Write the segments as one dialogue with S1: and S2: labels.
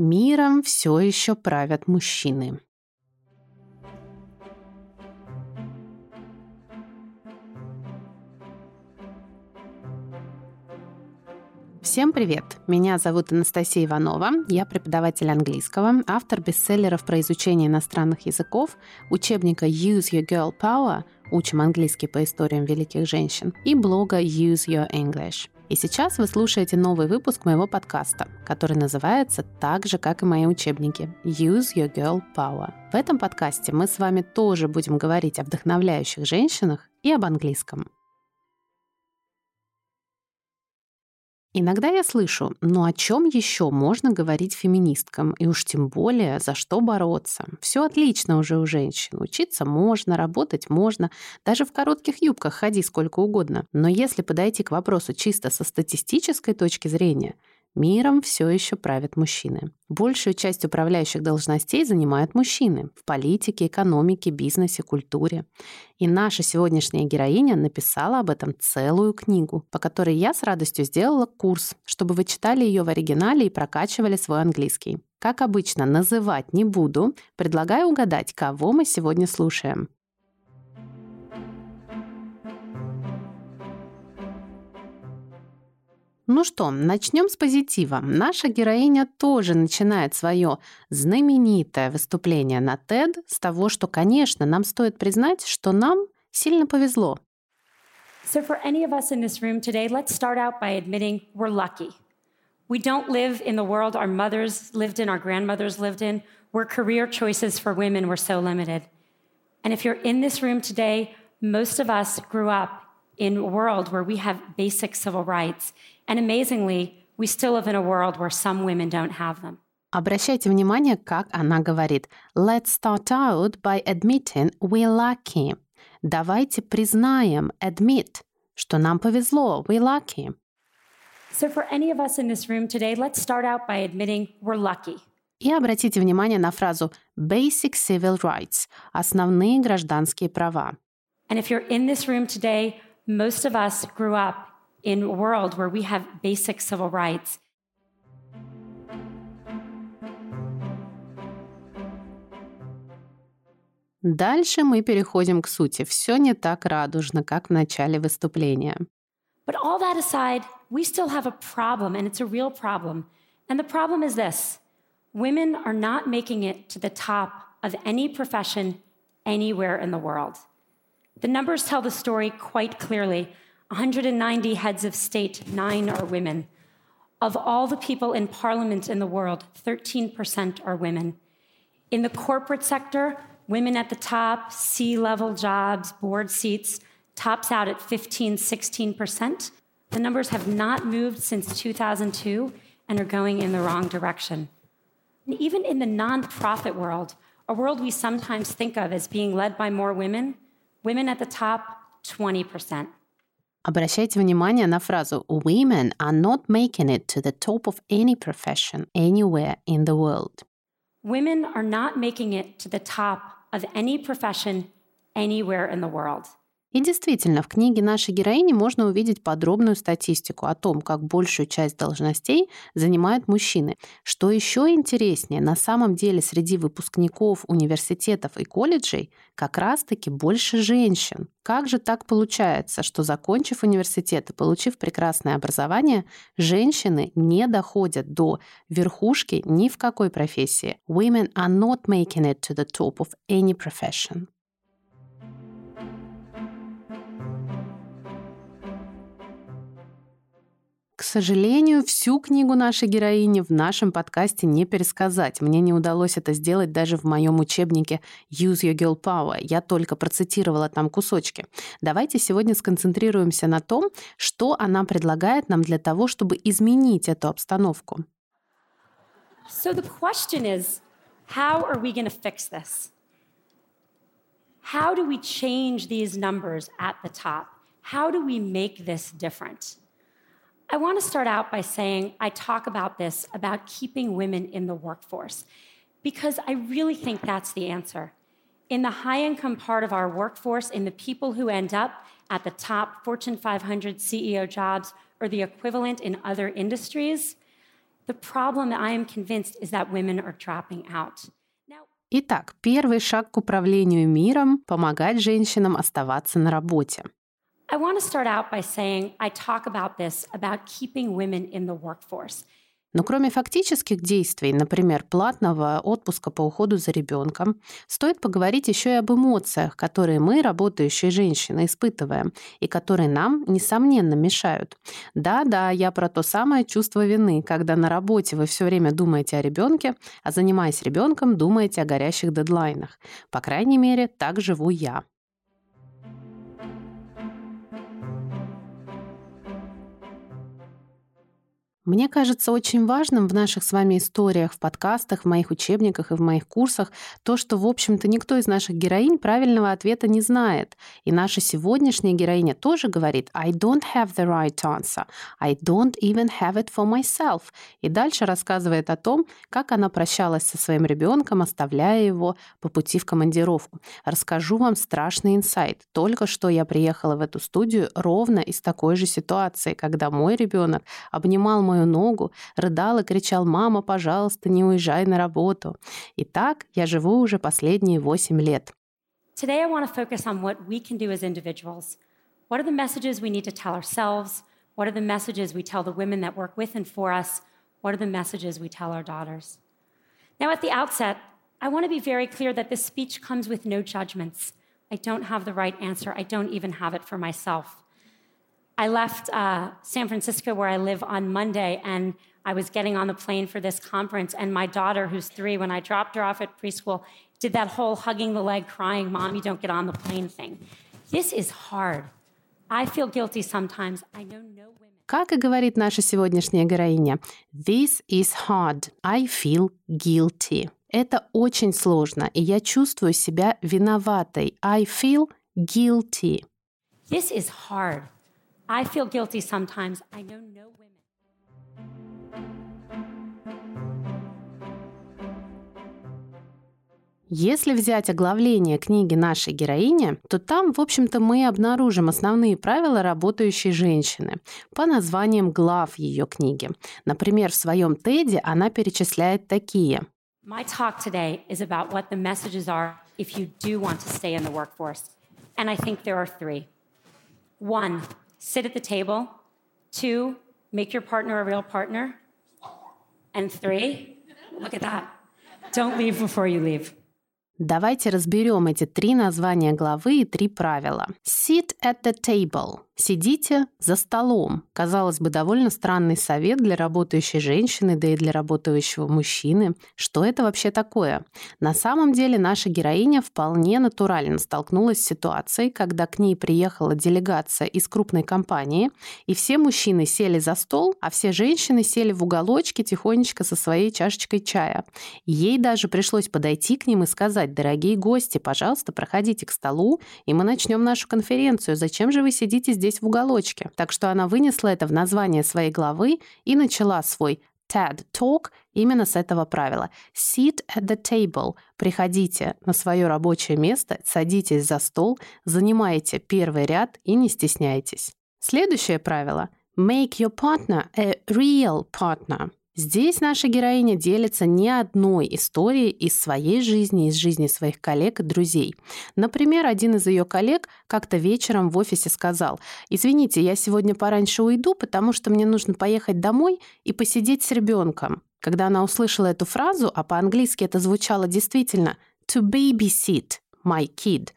S1: Миром все еще правят мужчины. Всем привет! Меня зовут Анастасия Иванова, я преподаватель английского, автор бестселлеров про изучение иностранных языков, учебника Use Your Girl Power «Учим английский по историям великих женщин» и блога Use Your English. И сейчас вы слушаете новый выпуск моего подкаста, который называется так же, как и мои учебники Use Your Girl Power. В этом подкасте мы с вами тоже будем говорить о вдохновляющих женщинах и об английском. Иногда я слышу, ну о чем еще можно говорить феминисткам, и уж тем более за что бороться. Все отлично уже у женщин. Учиться можно, работать можно, даже в коротких юбках ходи сколько угодно. Но если подойти к вопросу чисто со статистической точки зрения, Миром все еще правят мужчины. Большую часть управляющих должностей занимают мужчины в политике, экономике, бизнесе, культуре. И наша сегодняшняя героиня написала об этом целую книгу, по которой я с радостью сделала курс, чтобы вы читали ее в оригинале и прокачивали свой английский. Как обычно, называть не буду, предлагаю угадать, кого мы сегодня слушаем. Ну что, начнем с позитива. Наша героиня тоже начинает свое знаменитое выступление на TED с того, что, конечно, нам стоит признать, что нам сильно повезло.
S2: So for any of us in this room today, let's start out by admitting we're lucky. We don't live in the world our mothers lived in, our grandmothers lived in, where career choices for women were so limited. And if you're in this room today, most of us grew up in a world where we have basic civil rights And amazingly, we still live in a world where some women don't have them.
S1: Обращайте внимание, как она говорит. Let's start out by admitting we're lucky. Давайте признаем, admit, что нам повезло, we're lucky.
S2: So for any of us in this room today, let's start out by admitting we're lucky.
S1: И обратите внимание на фразу basic civil rights, основные гражданские права.
S2: And if you're in this room today, most of us grew up in a world where we have basic civil rights.
S1: Дальше мы переходим к сути. Все не так радужно, как в начале выступления.
S2: But all that aside, we still have a problem, and it's a real problem. And the problem is this women are not making it to the top of any profession anywhere in the world. The numbers tell the story quite clearly. 190 heads of state, nine are women. Of all the people in parliament in the world, 13% are women. In the corporate sector, women at the top, C level jobs, board seats, tops out at 15, 16%. The numbers have not moved since 2002 and are going in the wrong direction. And even in the nonprofit world, a world we sometimes think of as being led by more women, women at the top, 20%.
S1: Обращайте внимание на фразу «Women are not making it to the top of any profession anywhere in the world».
S2: Women are not making it to the top of any profession anywhere in the world.
S1: И действительно, в книге нашей героини можно увидеть подробную статистику о том, как большую часть должностей занимают мужчины. Что еще интереснее, на самом деле среди выпускников университетов и колледжей как раз-таки больше женщин. Как же так получается, что закончив университет и получив прекрасное образование, женщины не доходят до верхушки ни в какой профессии? Women are not making it to the top of any profession. К сожалению, всю книгу нашей героини в нашем подкасте не пересказать. Мне не удалось это сделать даже в моем учебнике Use Your Girl Power. Я только процитировала там кусочки. Давайте сегодня сконцентрируемся на том, что она предлагает нам для того, чтобы изменить эту обстановку.
S2: So the question is, how are we going to fix this? How do we change these numbers at the top? How do we make this different? I want to start out by saying I talk about this about keeping women in the workforce because I really think that's the answer. In the high income part of our workforce, in the people who end up at the top Fortune 500 CEO jobs or the equivalent in other industries, The problem, I am convinced, is that women are dropping out.
S1: Итак, первый шаг к управлению миром – помогать женщинам оставаться на работе.
S2: I want to start out by saying I talk about this about keeping women in the workforce –
S1: но кроме фактических действий, например, платного отпуска по уходу за ребенком, стоит поговорить еще и об эмоциях, которые мы, работающие женщины, испытываем, и которые нам, несомненно, мешают. Да-да, я про то самое чувство вины, когда на работе вы все время думаете о ребенке, а занимаясь ребенком, думаете о горящих дедлайнах. По крайней мере, так живу я. Мне кажется очень важным в наших с вами историях, в подкастах, в моих учебниках и в моих курсах то, что, в общем-то, никто из наших героинь правильного ответа не знает. И наша сегодняшняя героиня тоже говорит «I don't have the right answer. I don't even have it for myself». И дальше рассказывает о том, как она прощалась со своим ребенком, оставляя его по пути в командировку. Расскажу вам страшный инсайт. Только что я приехала в эту студию ровно из такой же ситуации, когда мой ребенок обнимал мой мою ногу, рыдал и кричал «Мама, пожалуйста, не уезжай на работу». И так я живу уже последние восемь лет.
S2: Today I want to focus on what we can do as individuals. What are the messages we need to tell ourselves? What are the messages we tell the women that work with and for us? What are the messages we tell our daughters? Now, at the outset, I want to be very clear that this speech comes with no judgments. I don't have the right answer. I don't even have it for myself. I left uh, San Francisco, where I live, on Monday, and I was getting on the plane for this conference. And my daughter, who's three, when I dropped her off at preschool, did that whole hugging the leg, crying, Mommy, don't get on the plane thing. This is hard. I feel guilty sometimes. I know no women.
S1: Как и говорит наша сегодняшняя героиня, this is hard. I feel guilty. Это очень сложно, и я чувствую себя виноватой. I feel guilty.
S2: This is hard. I feel guilty sometimes. I know no women.
S1: Если взять оглавление книги нашей героини, то там, в общем-то, мы обнаружим основные правила работающей женщины по названиям глав ее книги. Например, в своем теде она перечисляет такие.
S2: My talk today is about what the messages are if you do want to stay in the workforce. And I think there are three. One, sit at the table. Two, make your partner a real partner. And three, look at that. Don't leave before you leave.
S1: Давайте разберем эти три названия главы и три правила. Sit at the table. Сидите за столом. Казалось бы, довольно странный совет для работающей женщины, да и для работающего мужчины. Что это вообще такое? На самом деле наша героиня вполне натурально столкнулась с ситуацией, когда к ней приехала делегация из крупной компании, и все мужчины сели за стол, а все женщины сели в уголочке тихонечко со своей чашечкой чая. Ей даже пришлось подойти к ним и сказать, дорогие гости, пожалуйста, проходите к столу, и мы начнем нашу конференцию. Зачем же вы сидите здесь здесь в уголочке. Так что она вынесла это в название своей главы и начала свой TED Talk именно с этого правила. Sit at the table. Приходите на свое рабочее место, садитесь за стол, занимайте первый ряд и не стесняйтесь. Следующее правило. Make your partner a real partner. Здесь наша героиня делится не одной историей из своей жизни, из жизни своих коллег и друзей. Например, один из ее коллег как-то вечером в офисе сказал, «Извините, я сегодня пораньше уйду, потому что мне нужно поехать домой и посидеть с ребенком». Когда она услышала эту фразу, а по-английски это звучало действительно «to babysit my kid»,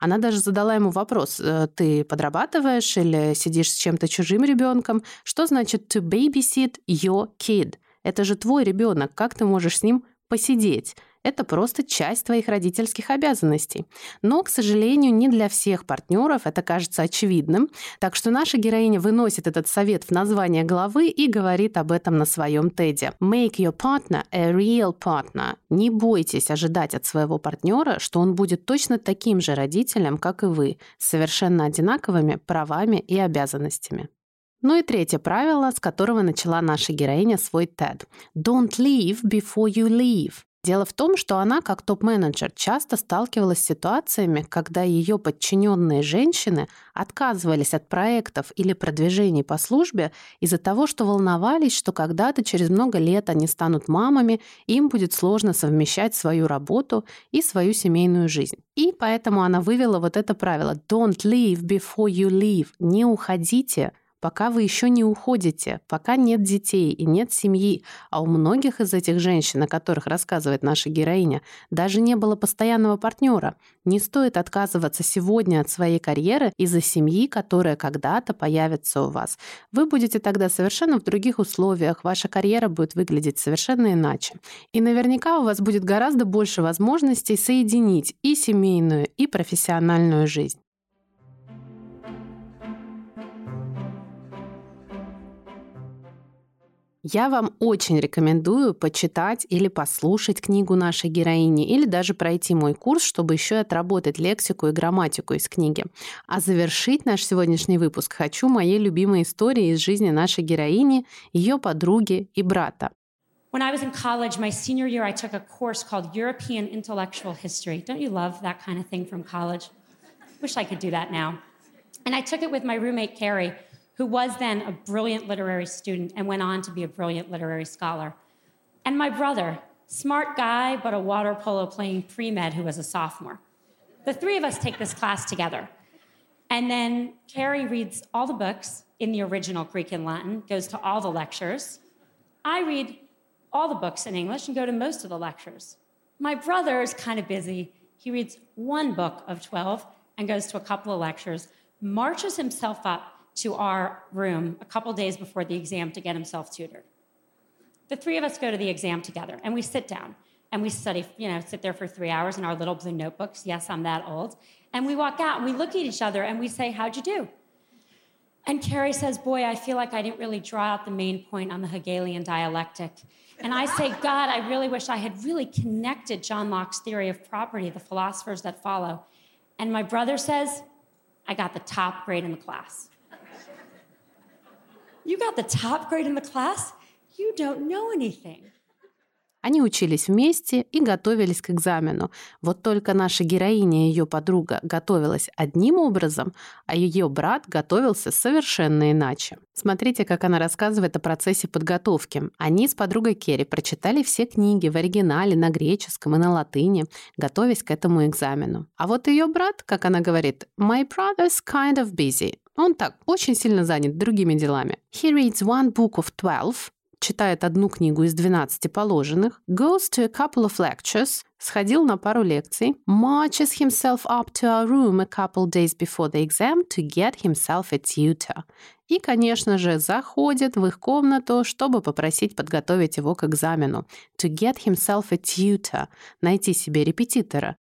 S1: она даже задала ему вопрос, «Э, ты подрабатываешь или сидишь с чем-то чужим ребенком? Что значит to babysit your kid? Это же твой ребенок, как ты можешь с ним посидеть? Это просто часть твоих родительских обязанностей. Но, к сожалению, не для всех партнеров это кажется очевидным. Так что наша героиня выносит этот совет в название главы и говорит об этом на своем теде. Make your partner a real partner. Не бойтесь ожидать от своего партнера, что он будет точно таким же родителем, как и вы, с совершенно одинаковыми правами и обязанностями. Ну и третье правило, с которого начала наша героиня свой TED. Don't leave before you leave. Дело в том, что она, как топ-менеджер, часто сталкивалась с ситуациями, когда ее подчиненные женщины отказывались от проектов или продвижений по службе из-за того, что волновались, что когда-то через много лет они станут мамами, им будет сложно совмещать свою работу и свою семейную жизнь. И поэтому она вывела вот это правило «Don't leave before you leave» – «Не уходите пока вы еще не уходите, пока нет детей и нет семьи, а у многих из этих женщин, о которых рассказывает наша героиня, даже не было постоянного партнера. Не стоит отказываться сегодня от своей карьеры из-за семьи, которая когда-то появится у вас. Вы будете тогда совершенно в других условиях, ваша карьера будет выглядеть совершенно иначе. И наверняка у вас будет гораздо больше возможностей соединить и семейную, и профессиональную жизнь. Я вам очень рекомендую почитать или послушать книгу нашей героини, или даже пройти мой курс, чтобы еще и отработать лексику и грамматику из книги. А завершить наш сегодняшний выпуск хочу моей любимой историей из жизни нашей героини, ее подруги и брата.
S2: When I was in college, my senior year, I took a course called European Intellectual History. Don't you love that kind of thing from college? Wish I could do that now. And I took it with my roommate, Carrie. Who was then a brilliant literary student and went on to be a brilliant literary scholar. And my brother, smart guy, but a water polo playing pre med who was a sophomore. The three of us take this class together. And then Carrie reads all the books in the original Greek and Latin, goes to all the lectures. I read all the books in English and go to most of the lectures. My brother is kind of busy. He reads one book of 12 and goes to a couple of lectures, marches himself up to our room a couple days before the exam to get himself tutored. The three of us go to the exam together and we sit down and we study, you know, sit there for three hours in our little blue notebooks. Yes, I'm that old. And we walk out and we look at each other and we say, How'd you do? And Carrie says, Boy, I feel like I didn't really draw out the main point on the Hegelian dialectic. And I say, God, I really wish I had really connected John Locke's theory of property, the philosophers that follow. And my brother says, I got the top grade in the class. You got the top grade in the class? You don't know anything.
S1: Они учились вместе и готовились к экзамену. Вот только наша героиня и ее подруга готовилась одним образом, а ее брат готовился совершенно иначе. Смотрите, как она рассказывает о процессе подготовки. Они с подругой Керри прочитали все книги в оригинале на греческом и на латыни, готовясь к этому экзамену. А вот ее брат, как она говорит, «My brother's kind of busy». Он так, очень сильно занят другими делами. He reads one book of 12, читает одну книгу из 12 положенных, goes to a couple of lectures, сходил на пару лекций, marches himself up to a room a couple days before the exam to get himself a tutor. И, конечно же, заходит в их комнату, чтобы попросить подготовить его к экзамену. To get himself a tutor. Найти себе репетитора.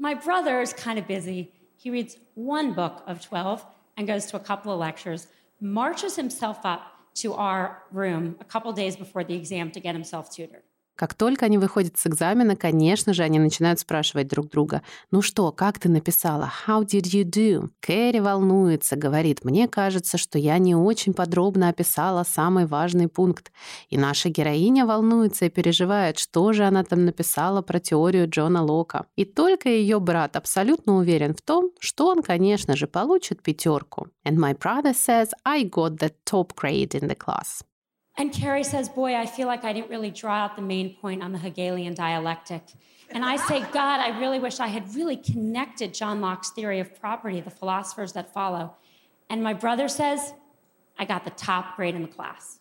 S2: My brother is kind of busy. He reads one book of 12 and goes to a couple of lectures, marches himself up to our room a couple days before the exam to get himself tutored.
S1: Как только они выходят с экзамена, конечно же, они начинают спрашивать друг друга, «Ну что, как ты написала? How did you do?» Кэрри волнуется, говорит, «Мне кажется, что я не очень подробно описала самый важный пункт». И наша героиня волнуется и переживает, что же она там написала про теорию Джона Лока. И только ее брат абсолютно уверен в том, что он, конечно же, получит пятерку. And my brother says I got the top grade in the class.
S2: And Carrie says, Boy, I feel like I didn't really draw out the main point on the Hegelian dialectic. And I say, God, I really wish I had really connected John Locke's theory of property, the philosophers that follow. And my brother says, I got the top grade in the class.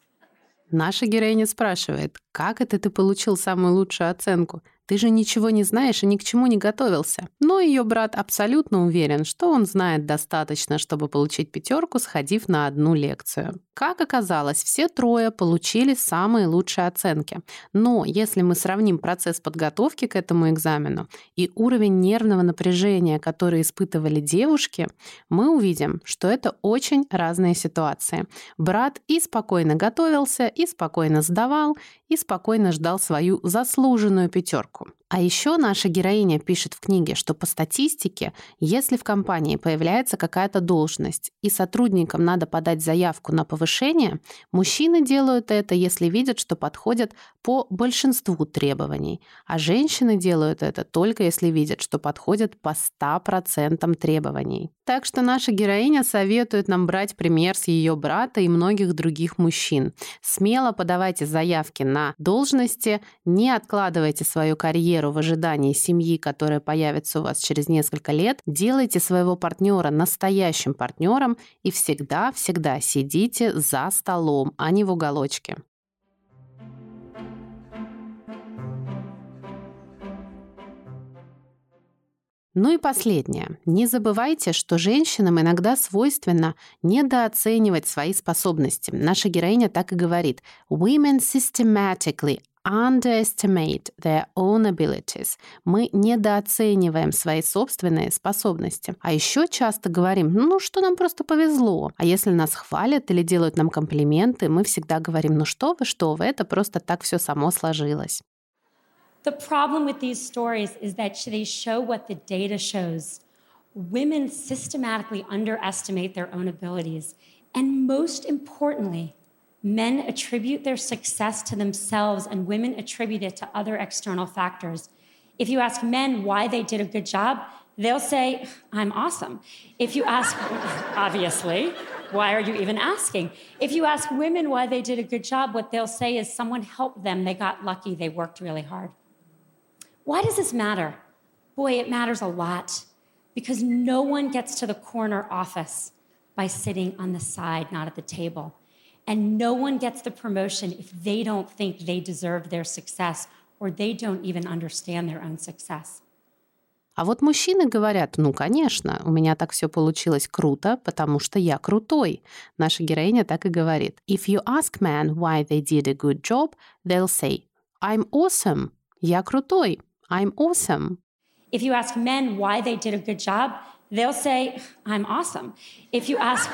S1: Наша героиня спрашивает, как это ты получил самую лучшую оценку? Ты же ничего не знаешь и ни к чему не готовился. Но ее брат абсолютно уверен, что он знает достаточно, чтобы получить пятерку, сходив на одну лекцию. Как оказалось, все трое получили самые лучшие оценки. Но если мы сравним процесс подготовки к этому экзамену и уровень нервного напряжения, который испытывали девушки, мы увидим, что это очень разные ситуации. Брат и спокойно готовился, и спокойно сдавал, и спокойно ждал свою заслуженную пятерку лодку. А еще наша героиня пишет в книге, что по статистике, если в компании появляется какая-то должность и сотрудникам надо подать заявку на повышение, мужчины делают это, если видят, что подходят по большинству требований, а женщины делают это только если видят, что подходят по 100% требований. Так что наша героиня советует нам брать пример с ее брата и многих других мужчин. Смело подавайте заявки на должности, не откладывайте свою карьеру карьеру в ожидании семьи, которая появится у вас через несколько лет, делайте своего партнера настоящим партнером и всегда-всегда сидите за столом, а не в уголочке. Ну и последнее. Не забывайте, что женщинам иногда свойственно недооценивать свои способности. Наша героиня так и говорит. Women systematically underestimate their own abilities. Мы недооцениваем свои собственные способности. А еще часто говорим, ну что нам просто повезло. А если нас хвалят или делают нам комплименты, мы всегда говорим, ну что вы, что вы, это просто так все само сложилось.
S2: The problem with these stories is that they show what the data shows. Women systematically underestimate their own abilities. And most importantly, Men attribute their success to themselves, and women attribute it to other external factors. If you ask men why they did a good job, they'll say, I'm awesome. If you ask, obviously, why are you even asking? If you ask women why they did a good job, what they'll say is someone helped them, they got lucky, they worked really hard. Why does this matter? Boy, it matters a lot because no one gets to the corner office by sitting on the side, not at the table. And no one gets the promotion if they don't think they deserve their success or they don't even understand their own success.
S1: А вот мужчины говорят, ну, конечно, у меня так все получилось круто, потому что я крутой. Наша героиня так и говорит. If you ask men why they did a good job, they'll say, I'm awesome. Я крутой. I'm awesome.
S2: If you ask men why they did a good job, they'll say, I'm awesome. If you ask,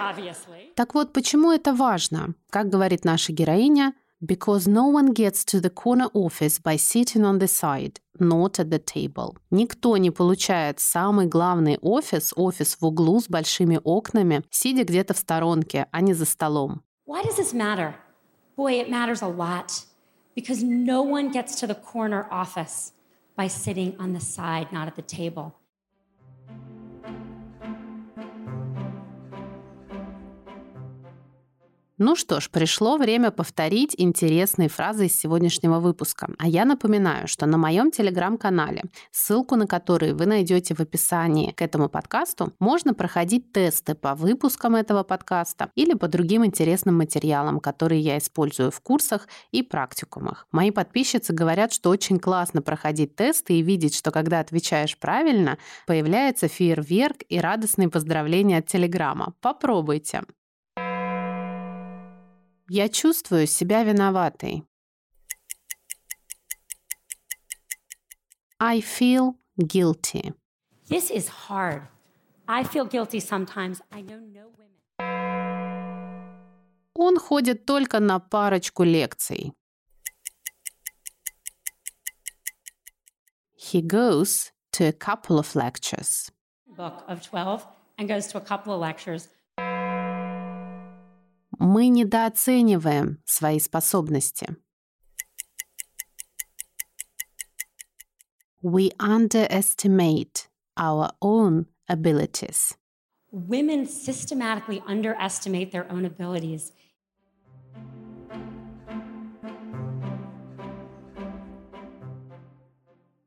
S2: obviously.
S1: Так вот, почему это важно? Как говорит наша героиня, because no one gets to the corner office by sitting on the side, not at the table. Никто не получает самый главный офис, офис в углу с большими окнами, сидя где-то в сторонке, а не за столом.
S2: Why does this matter? Boy, it matters a lot. Because no one gets to the corner office by sitting on the side, not at the table.
S1: Ну что ж, пришло время повторить интересные фразы из сегодняшнего выпуска. А я напоминаю, что на моем телеграм-канале, ссылку на который вы найдете в описании к этому подкасту, можно проходить тесты по выпускам этого подкаста или по другим интересным материалам, которые я использую в курсах и практикумах. Мои подписчицы говорят, что очень классно проходить тесты и видеть, что когда отвечаешь правильно, появляется фейерверк и радостные поздравления от Телеграма. Попробуйте. Я чувствую себя виноватой. I feel guilty.
S2: This is hard. I feel guilty sometimes. I know no women.
S1: Он ходит только на парочку лекций. He goes to a couple of lectures.
S2: Book of 12 and goes to a couple of lectures.
S1: Мы недооцениваем свои способности. We underestimate our own abilities.
S2: Women systematically underestimate their own abilities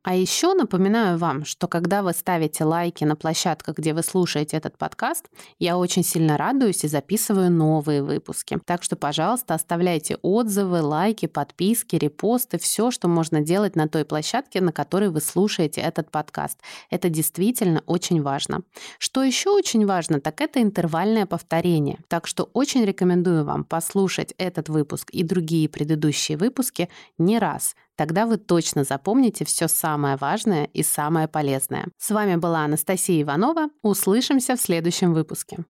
S1: А еще напоминаю вам, что когда вы ставите лайки на площадках, где вы слушаете этот подкаст, я очень сильно радуюсь и записываю новые выпуски. Так что, пожалуйста, оставляйте отзывы, лайки, подписки, репосты, все, что можно делать на той площадке, на которой вы слушаете этот подкаст. Это действительно очень важно. Что еще очень важно, так это интервальное повторение. Так что очень рекомендую вам послушать этот выпуск и другие предыдущие выпуски не раз, Тогда вы точно запомните все самое важное и самое полезное. С вами была Анастасия Иванова. Услышимся в следующем выпуске.